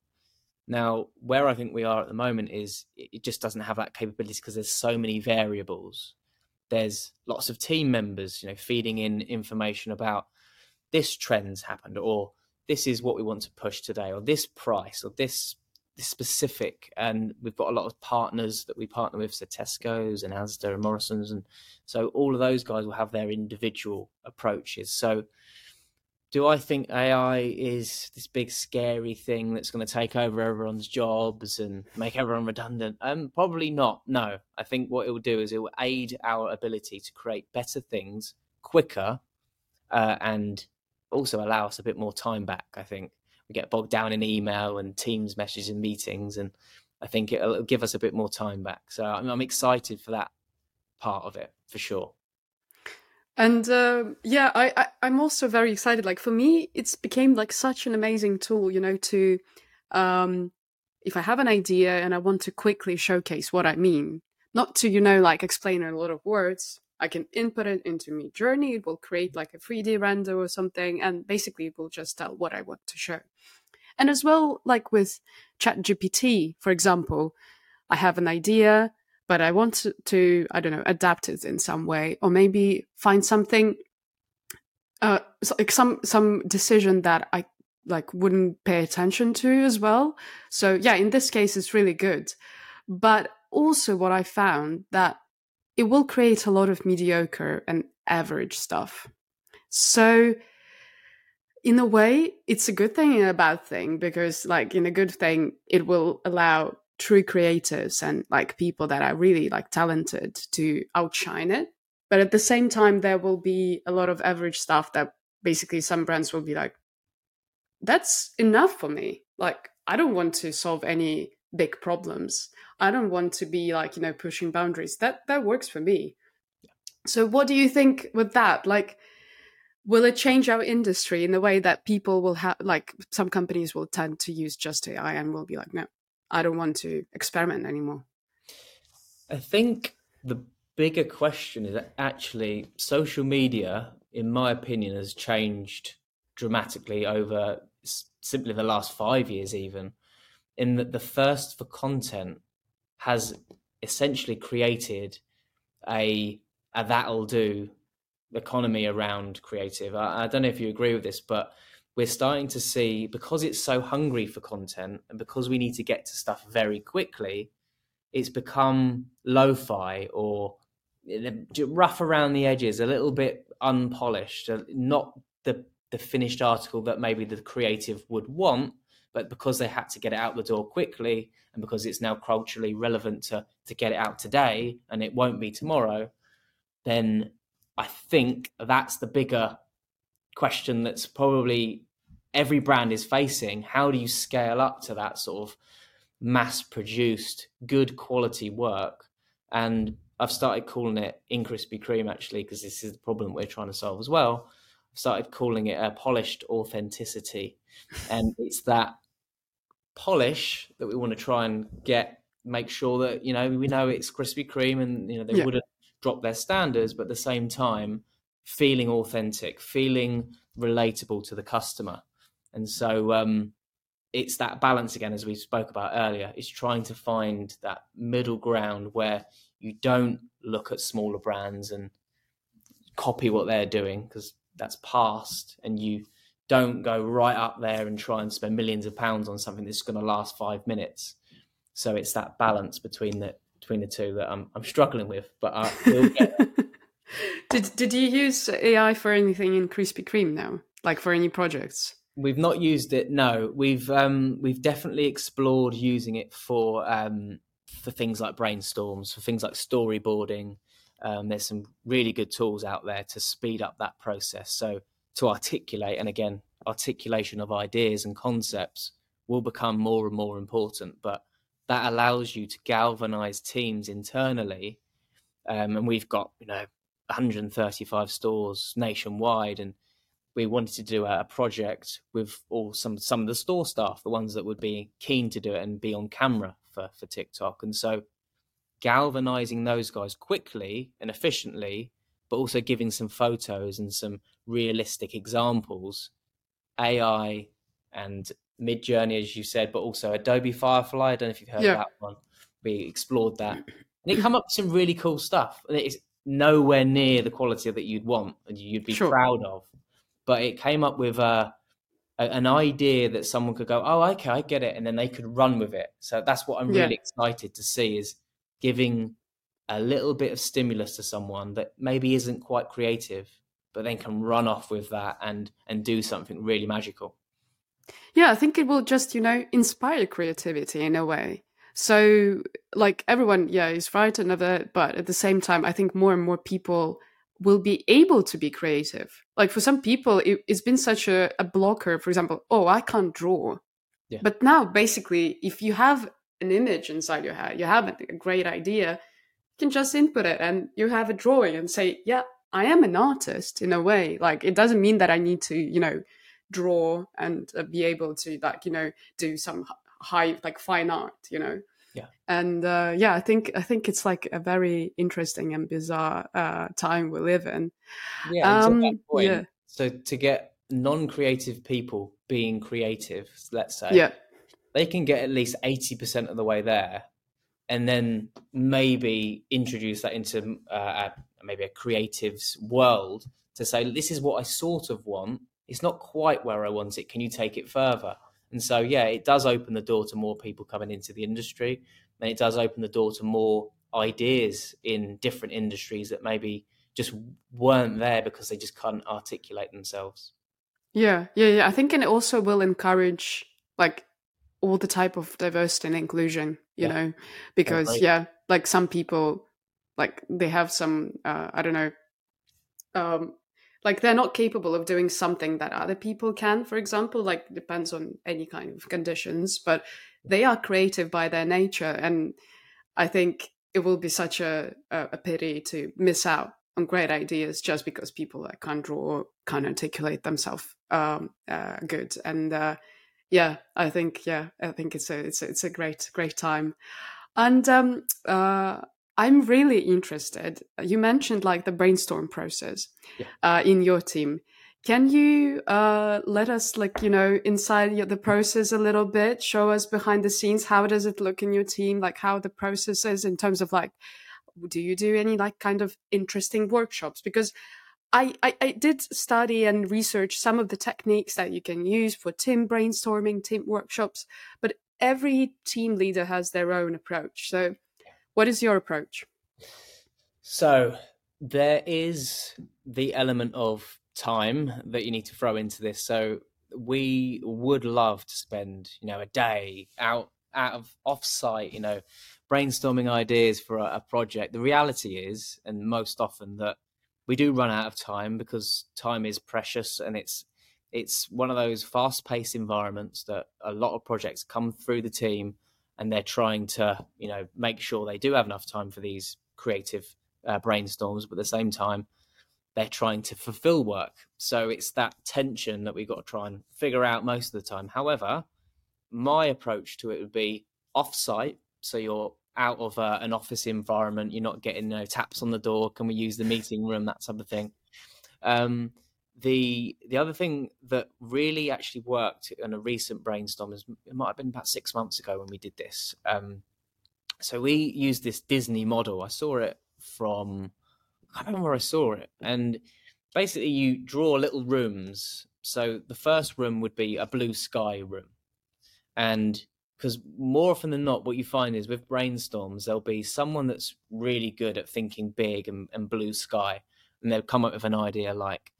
Now, where I think we are at the moment is it just doesn't have that capability because there's so many variables. There's lots of team members, you know, feeding in information about this trend's happened, or this is what we want to push today, or this price, or this specific. And we've got a lot of partners that we partner with, so Tesco's and Asda and Morrison's, and so all of those guys will have their individual approaches. So do I think AI is this big scary thing that's going to take over everyone's jobs and make everyone redundant? Um, probably not. No, I think what it will do is it will aid our ability to create better things quicker, uh, and also allow us a bit more time back. I think we get bogged down in email and Teams messages and meetings, and I think it'll give us a bit more time back. So I'm, I'm excited for that part of it for sure. And uh, yeah, I, I am also very excited. Like for me, it's became like such an amazing tool, you know, to um, if I have an idea and I want to quickly showcase what I mean, not to you know like explain in a lot of words. I can input it into Midjourney. It will create like a 3D render or something, and basically it will just tell what I want to show. And as well, like with ChatGPT, for example, I have an idea but I want to, to, I don't know, adapt it in some way, or maybe find something, uh, like some some decision that I like wouldn't pay attention to as well. So yeah, in this case, it's really good. But also, what I found that it will create a lot of mediocre and average stuff. So in a way, it's a good thing and a bad thing because, like, in a good thing, it will allow true creators and like people that are really like talented to outshine it but at the same time there will be a lot of average stuff that basically some brands will be like that's enough for me like i don't want to solve any big problems. I don't want to be like you know pushing boundaries. That that works for me. So what do you think with that? Like will it change our industry in the way that people will have like some companies will tend to use just ai and will be like no I don't want to experiment anymore. I think the bigger question is that actually social media, in my opinion, has changed dramatically over simply the last five years, even in that the thirst for content has essentially created a, a that'll do economy around creative. I, I don't know if you agree with this, but we're starting to see because it's so hungry for content and because we need to get to stuff very quickly, it's become lo-fi or rough around the edges, a little bit unpolished, uh, not the the finished article that maybe the creative would want, but because they had to get it out the door quickly and because it's now culturally relevant to to get it out today and it won't be tomorrow, then I think that's the bigger question that's probably every brand is facing. How do you scale up to that sort of mass produced, good quality work? And I've started calling it in Krispy Kreme actually, because this is the problem we're trying to solve as well. I've started calling it a polished authenticity. And it's that polish that we want to try and get, make sure that, you know, we know it's Krispy Kreme and, you know, they yeah. wouldn't drop their standards, but at the same time, feeling authentic, feeling relatable to the customer. And so um, it's that balance again, as we spoke about earlier, it's trying to find that middle ground where you don't look at smaller brands and copy what they're doing because that's past and you don't go right up there and try and spend millions of pounds on something that's going to last five minutes. So it's that balance between the between the two that I'm I'm struggling with, but will get *laughs* did did you use AI for anything in Krispy Kreme now? Like for any projects? We've not used it. No, we've um, we've definitely explored using it for um, for things like brainstorms, for things like storyboarding. Um, there's some really good tools out there to speed up that process. So to articulate, and again, articulation of ideas and concepts will become more and more important. But that allows you to galvanize teams internally, um, and we've got you know 135 stores nationwide, and we wanted to do a, project with all some some of the store staff, the ones that would be keen to do it and be on camera for for TikTok. And so galvanizing those guys quickly and efficiently, but also giving some photos and some realistic examples, AI and Midjourney, as you said, but also Adobe Firefly. I don't know if you've heard yeah. of that one. We explored that, and it come up with some really cool stuff. And it's nowhere near the quality that you'd want and you'd be sure. proud of. But it came up with a, a, an idea that someone could go, "Oh, okay, I get it," and then they could run with it. So that's what I'm really yeah. excited to see is giving a little bit of stimulus to someone that maybe isn't quite creative, but then can run off with that and and do something really magical. Yeah, I think it will just, you know, inspire creativity in a way. So, like everyone, yeah, is frightened of it, but at the same time, I think more and more people will be able to be creative. Like for some people, it, has been such a, a, blocker. For example, oh, I can't draw. Yeah. But now, basically, if you have an image inside your head, you have a, a great idea, you can just input it and you have a drawing and say, yeah, I am an artist in a way. Like it doesn't mean that I need to, you know, draw and uh, be able to like, you know, do some high like fine art, you know. Yeah. And uh, yeah, I think I think it's like a very interesting and bizarre uh, time we live in. Yeah. Um, to point, yeah. So to get non-creative people being creative, let's say, yeah, they can get at least 80% of the way there and then maybe introduce that into uh, a, maybe a creative's world to say this is what i sort of want. It's not quite where i want it. Can you take it further? And so yeah it does open the door to more people coming into the industry and it does open the door to more ideas in different industries that maybe just weren't there because they just couldn't articulate themselves. Yeah yeah yeah. I think and it also will encourage like all the type of diversity and inclusion you yeah. know because yeah, yeah like some people like they have some uh, i don't know um like they're not capable of doing something that other people can for example like depends on any kind of conditions but they are creative by their nature and i think it will be such a, a, pity to miss out on great ideas just because people can't draw or can't articulate themselves um, uh, good. And uh, yeah i think yeah i think it's a it's a, it's a great great time. And um uh i'm really interested you mentioned like the brainstorm process yeah. uh, in your team can you uh, let us like you know inside the process a little bit show us behind the scenes how does it look in your team like how the process is in terms of like do you do any like kind of interesting workshops because I, I, I, did study and research some of the techniques that you can use for team brainstorming, team workshops, but every team leader has their own approach. So, what is your approach? So, there is the element of time that you need to throw into this. So, we would love to spend, you know, a day out out of offsite, you know, brainstorming ideas for a, a project. The reality is, and most often that we do run out of time because time is precious and it's it's one of those fast paced environments that a lot of projects come through the team and they're trying to you know make sure they do have enough time for these creative uh, brainstorms but at the same time they're trying to fulfill work so it's that tension that we've got to try and figure out most of the time however my approach to it would be off site so you're out of uh, an office environment. You're not getting you know, taps on the door. Can we use the meeting room? That type of thing. Um, the the other thing that really actually worked in a recent brainstorm is it might have been about six months ago when we did this. Um, so we used this Disney model. I saw it from I can't remember where I saw it, and basically you draw little rooms. So the first room would be a blue sky room, and because more often than not what you find is with brainstorms there'll be someone that's really good at thinking big and, and blue sky and they'll come up with an idea like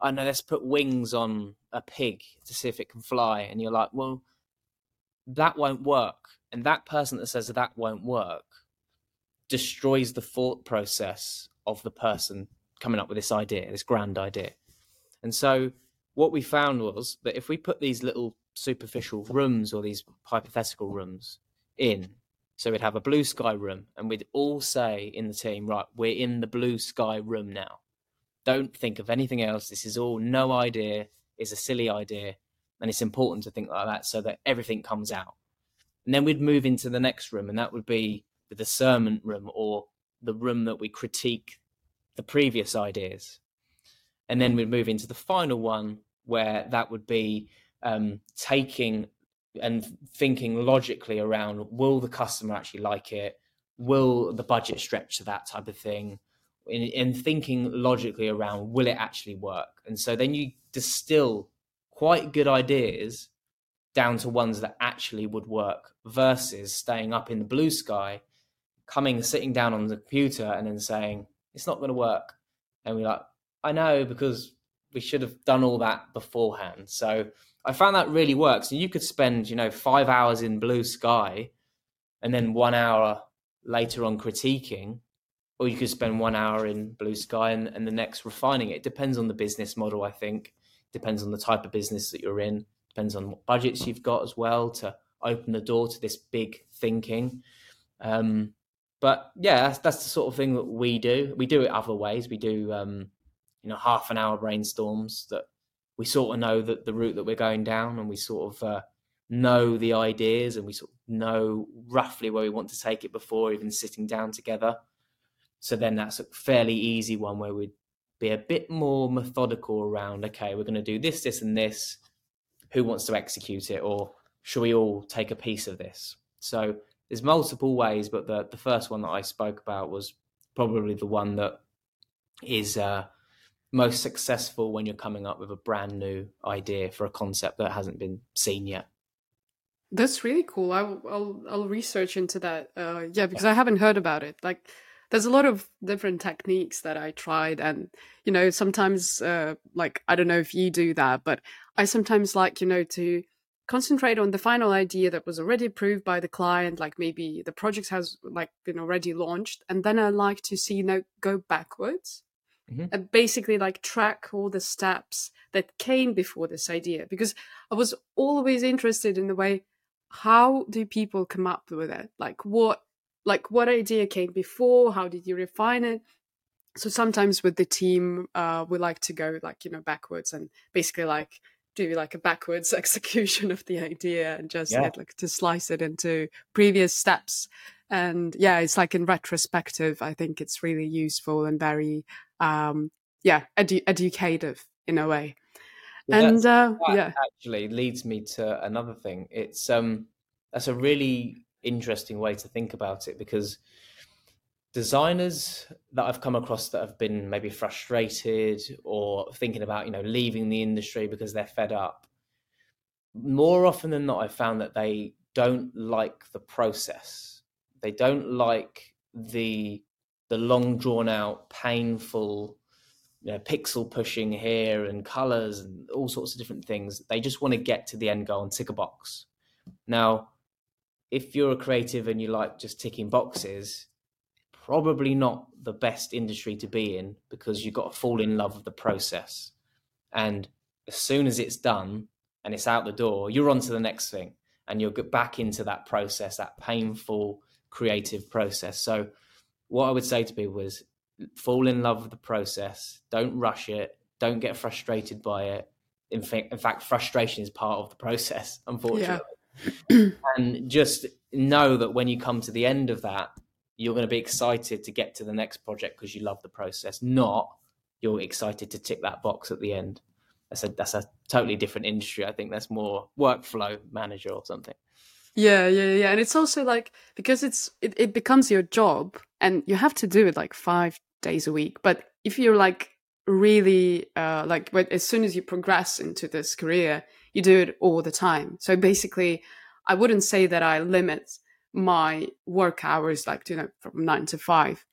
i know let's put wings on a pig to see if it can fly and you're like well that won't work and that person that says that won't work destroys the thought process of the person coming up with this idea this grand idea and so what we found was that if we put these little superficial rooms or these hypothetical rooms in. So we'd have a blue sky room, and we'd all say in the team, right, we're in the blue sky room now. Don't think of anything else. This is all no idea is a silly idea. And it's important to think like that so that everything comes out. And then we'd move into the next room, and that would be the discernment room or the room that we critique the previous ideas. And then we'd move into the final one where that would be um, taking and thinking logically around will the customer actually like it? Will the budget stretch to that type of thing? In, in thinking logically around will it actually work? And so then you distill quite good ideas down to ones that actually would work versus staying up in the blue sky, coming, sitting down on the computer and then saying, it's not going to work. And we're like, I know because we should have done all that beforehand. So I found that really works. And you could spend, you know, five hours in blue sky and then one hour later on critiquing, or you could spend one hour in blue sky and, and the next refining it. It depends on the business model, I think. Depends on the type of business that you're in. Depends on what budgets you've got as well to open the door to this big thinking. Um, but yeah, that's, that's the sort of thing that we do. We do it other ways. We do, um, you know, half an hour brainstorms that we sort of know that the route that we're going down and we sort of uh, know the ideas and we sort of know roughly where we want to take it before even sitting down together. So then that's a fairly easy one where we'd be a bit more methodical around, okay, we're going to do this, this, and this. Who wants to execute it? Or should we all take a piece of this? So there's multiple ways, but the, the first one that I spoke about was probably the one that is uh, most successful when you're coming up with a brand new idea for a concept that hasn't been seen yet. That's really cool. I'll I'll, I'll research into that. Uh, yeah, because I haven't heard about it. Like, there's a lot of different techniques that I tried, and you know, sometimes, uh, like I don't know if you do that, but I sometimes like you know to concentrate on the final idea that was already approved by the client like maybe the project has like been already launched and then i like to see you know go backwards mm-hmm. and basically like track all the steps that came before this idea because I was always interested in the way how do people come up with it like what like what idea came before? How did you refine it? So sometimes with the team uh we like to go like you know backwards and basically like do like a backwards *laughs* execution of the idea and just yeah. like to slice it into previous steps. And yeah it's like in retrospective i think it's really useful and very um yeah edu- educative in a way. Well, and uh, yeah. actually leads me to another thing. It's um that's a really interesting way to think about it because designers that I've come across that have been maybe frustrated or thinking about, you know, leaving the industry because they're fed up, more often than not, I've found that they don't like the process. They don't like the the long drawn out, painful, you know, pixel pushing here and colors and all sorts of different things. They just want to get to the end goal and tick a box. Now, if you're a creative and you like just ticking boxes, probably not the best industry to be in because you've got to fall in love with the process. And as soon as it's done and it's out the door, you're on to the next thing and you'll get back into that process, that painful creative process. So, what I would say to people is fall in love with the process, don't rush it, don't get frustrated by it. In fact, in fact, frustration is part of the *laughs* process, unfortunately. Yeah. And just know that when you come to the end of that, you're going to be excited to get to the next project because you love the process, not you're excited to tick that box at the end. That's a that's a totally different industry. I think that's more workflow manager or something. Yeah, yeah, yeah. And it's also like because it's it, it becomes your job and you have to do it like five days a week. But if you're like really uh like but as soon as you progress into this career, you do it all the time. So basically I wouldn't say that I limit my work hours, like, you know, from nine to five,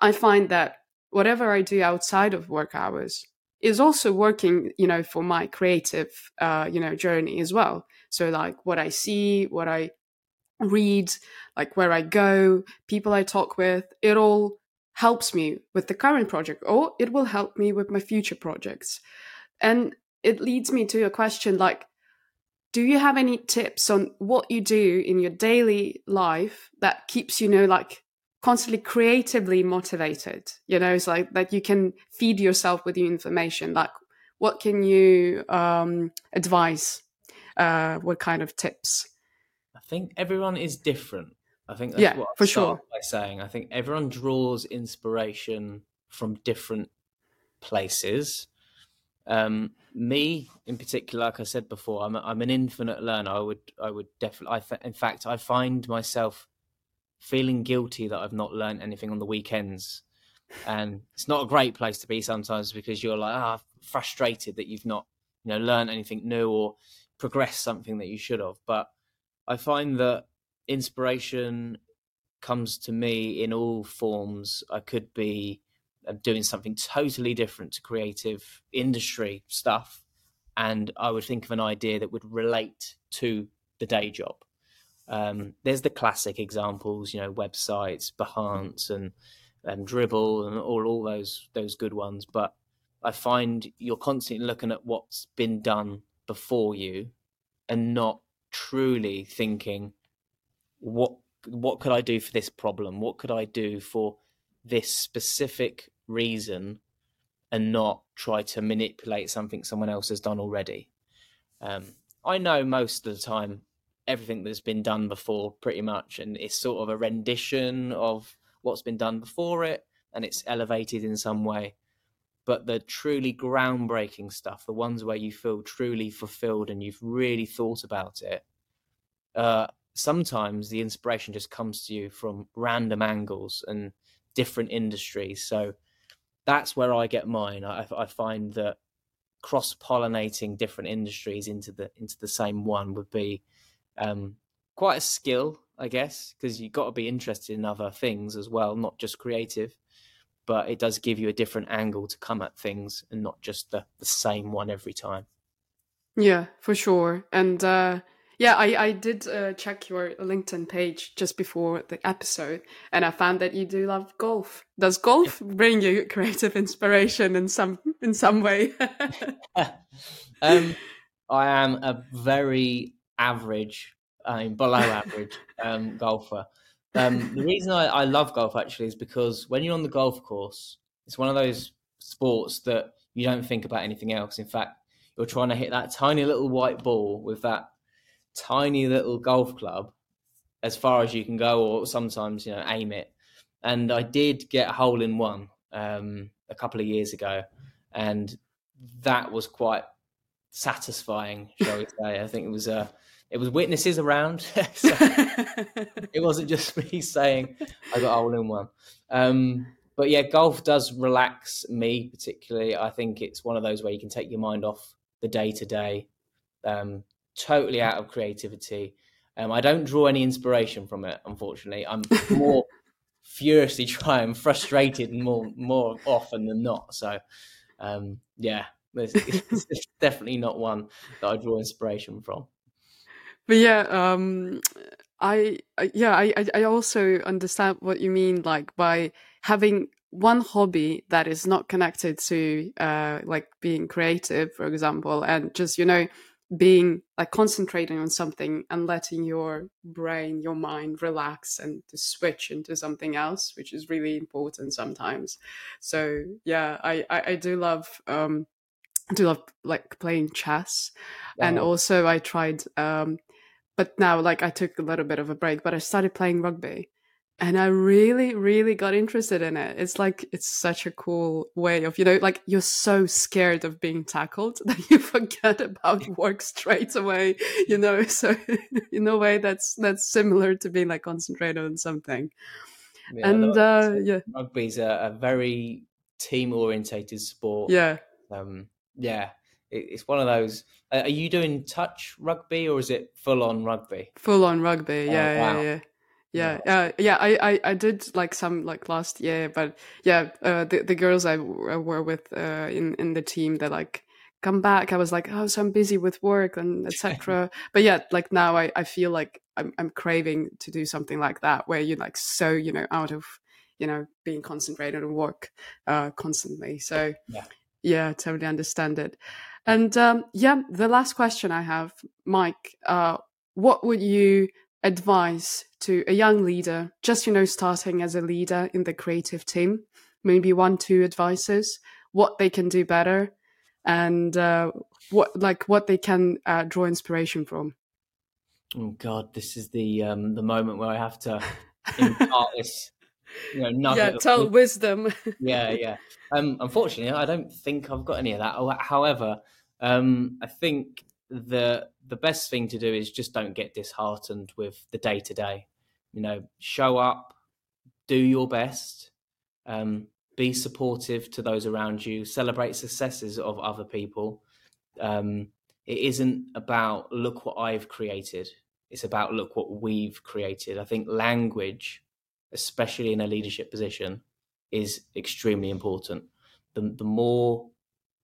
I find that whatever I do outside of work hours is also working, you know, for my creative, uh, you know, journey as well. So, like, what I see, what I read, like where I go, people I talk with, it all helps me with the current project or it will help me with my future projects. And it leads me to a question like, do you have any tips on what you do in your daily life that keeps you know like constantly creatively motivated. You know, it's like that you can feed yourself with the information. Like, what can you um, advise? Uh, what kind of tips? I think everyone is different. I think that's yeah, what I'll for sure. by saying. I think everyone draws inspiration from different places. Um, me in particular, like I said before, I'm a, I'm an infinite learner. I would I would definitely. I in fact, I find myself feeling guilty that I've not learned anything on the weekends, and it's not a great place to be sometimes because you're like ah frustrated that you've not you know learned anything new or progressed something that you should have. But I find that inspiration comes to me in all forms. I could be uh, doing something totally different to creative industry stuff, and I would think of an idea that would relate to the day job. Um, there's the classic examples, you know, websites, Behance, and and Dribbble, and all all those those good ones. But I find you're constantly looking at what's been done before you, and not truly thinking what what could I do for this problem? What could I do for this specific reason and not try to manipulate something someone else has done already? Um, I know most of the time everything that's been done before pretty much and it's sort of a rendition of what's been done before it and it's elevated in some way but the truly groundbreaking stuff the ones where you feel truly fulfilled and you've really thought about it uh, sometimes the inspiration just comes to you from random angles and different industries. So that's where I get mine. I, I find that cross pollinating different industries into the into the same one would be um, quite a skill, I guess, because you've got to be interested in other things as well, not just creative. But it does give you a different angle to come at things and not just the, the same one every time. Yeah, for sure. And uh, yeah, I, I did uh, check your LinkedIn page just before the episode, and I found that you do love golf. Does golf bring you creative inspiration in some in some way? *laughs* *laughs* um, I am a very average, I mean below average um, golfer. Um, the reason I, I love golf actually is because when you're on the golf course, it's one of those sports that you don't think about anything else. In fact, you're trying to hit that tiny little white ball with that tiny little golf club as far as you can go, or sometimes you know aim it. And I did get a hole in one um, a couple of years ago, and that was quite satisfying, shall we say? I think it was uh, it was witnesses around, *laughs* so it wasn't just *laughs* me saying I got a hole in one. Um, but yeah, golf does relax me particularly. I think it's one of those where you can take your mind off the day to day, totally out of creativity. Um, I don't draw any inspiration from it, unfortunately. I'm *laughs* more furiously *laughs* trying, frustrated more more often than not. So, um, yeah, *laughs* it's, it's, definitely not one that I draw inspiration from. But yeah, um, I, I yeah, I I also understand what you mean, like by having one hobby that is not connected to uh, like being creative, for example, and just you know being like concentrating on something and letting your brain your mind relax and to switch into something else which is really important sometimes. So yeah i i, I do love um I do love like playing chess. Wow. and also i tried um but now like i took a little bit of a break but i started playing rugby and I really, really got interested in it. It's like it's such a cool way of, you know, like you're so scared of being tackled *laughs* that you forget about work straight away, you know. *laughs* So in a way that's that's similar to being like concentrated on something. Yeah, and uh, yeah, rugby's a, a very team orientated sport. Yeah. Um, yeah. It, it's one of those. are you doing touch rugby or is it full on rugby? Full on rugby. Yeah, oh, wow. yeah, yeah yeah yeah, uh, yeah I, I i did like some like last year but yeah uh, the, the girls i were with uh, in in the team that like come back. I was like oh so i'm busy with work and etc *laughs* but yeah like now i i feel like I'm, I'm craving to do something like that where you're like so you know out of you know being concentrated on work uh constantly. So yeah. yeah totally understand it. And um yeah the last question i have mike uh what would you advice to a young leader, just, you know, starting as a leader in the creative team? Maybe one, two advices, what they can do better and uh, what, like, what they can uh, draw inspiration from. Oh God, this is the um, the moment where I have to impart *laughs* this, you know, Yeah, tell of, wisdom. yeah, *laughs* yeah. Um, unfortunately, I don't think I've got any of that. However, um, I think the the best thing to do is just don't get disheartened with the day to day. You know, show up, do your best, um, be supportive to those around you, celebrate successes of other people. Um, it isn't about look what I've created. It's about look what we've created. I think language, especially in a leadership position, is extremely important. The, the more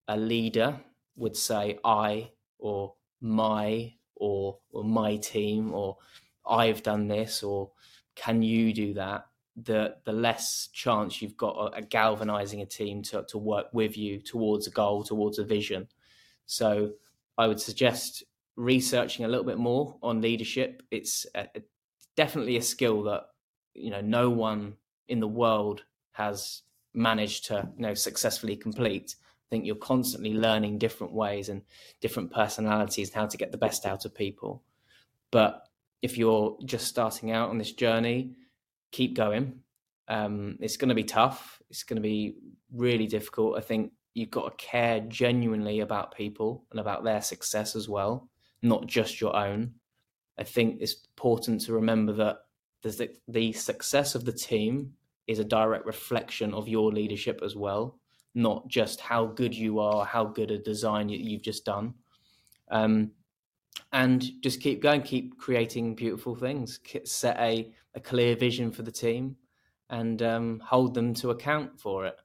a leader would say I or my or, or my team or I've done this or can you do that, the the less chance you've got at galvanizing a team to, to work with you towards a goal, towards a vision. So I would suggest researching a little bit more on leadership. It's a, a, definitely a skill that you know no one in the world has managed to you know successfully complete. I think you're constantly learning different ways and different personalities and how to get the best out of people. But if you're just starting out on this journey, keep going. Um, it's going to be tough. It's going to be really difficult. I think you've got to care genuinely about people and about their success as well not just your own. I think it's important to remember that the, the success of the team is a direct reflection of your leadership as well, not just how good you are, how good a design you've just done. Um, and just keep going, keep creating beautiful things, set a, a clear vision for the team and um, hold them to account for it.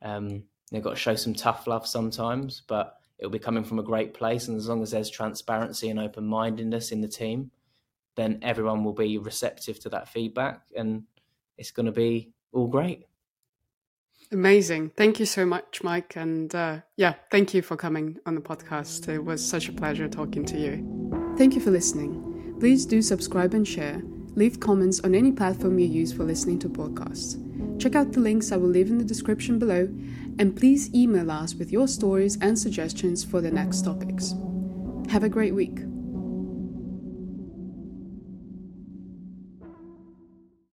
Um, they've got to show some tough love sometimes, but it'll be coming from a great place. And as long as there's transparency and open mindedness in the team, then everyone will be receptive to that feedback and it's going to be all great. Amazing. Thank you so much, Mike. And uh, yeah, thank you for coming on the podcast. It was such a pleasure talking to you. Thank you for listening. Please do subscribe and share. Leave comments on any platform you use for listening to podcasts. Check out the links I will leave in the description below and please email us with your stories and suggestions for the next topics. Have a great week.